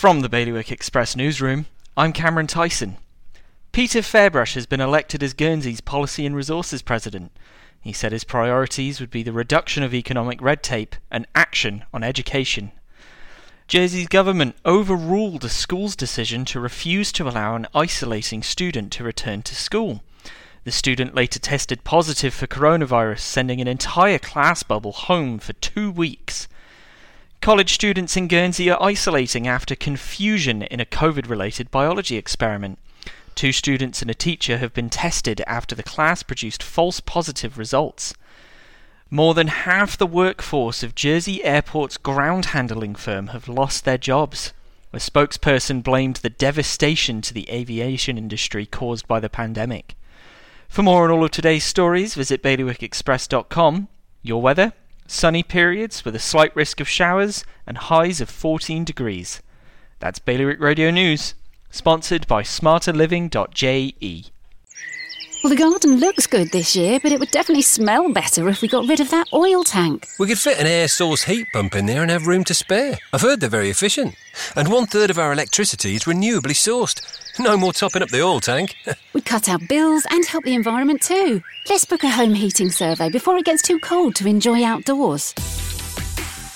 From the Bailiwick Express newsroom, I'm Cameron Tyson. Peter Ferbrache has been elected as Guernsey's Policy and Resources President. He said his priorities would be the reduction of economic red tape and action on education. Jersey's government overruled a school's decision to refuse to allow an isolating student to return to school. The student later tested positive for coronavirus, sending an entire class bubble home for two weeks. College students in Guernsey are isolating after confusion in a COVID related biology experiment. Two students and a teacher have been tested after the class produced false positive results. More than half the workforce of Jersey Airport's ground handling firm have lost their jobs. A spokesperson blamed the devastation to the aviation industry caused by the pandemic. For more on all of today's stories, visit bailiwickexpress.com. Your weather? Sunny periods with a slight risk of showers and highs of 14 degrees. That's Bailiwick Radio News, sponsored by smarterliving.je. Well, the garden looks good this year, but it would definitely smell better if we got rid of that oil tank. We could fit an air source heat pump in there and have room to spare. I've heard they're very efficient. And one third of our electricity is renewably sourced. No more topping up the oil tank. We'd cut our bills and help the environment too. Let's book a home heating survey before it gets too cold to enjoy outdoors.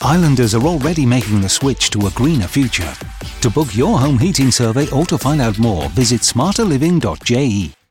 Islanders are already making the switch to a greener future. To book your home heating survey or to find out more, visit smarterliving.je.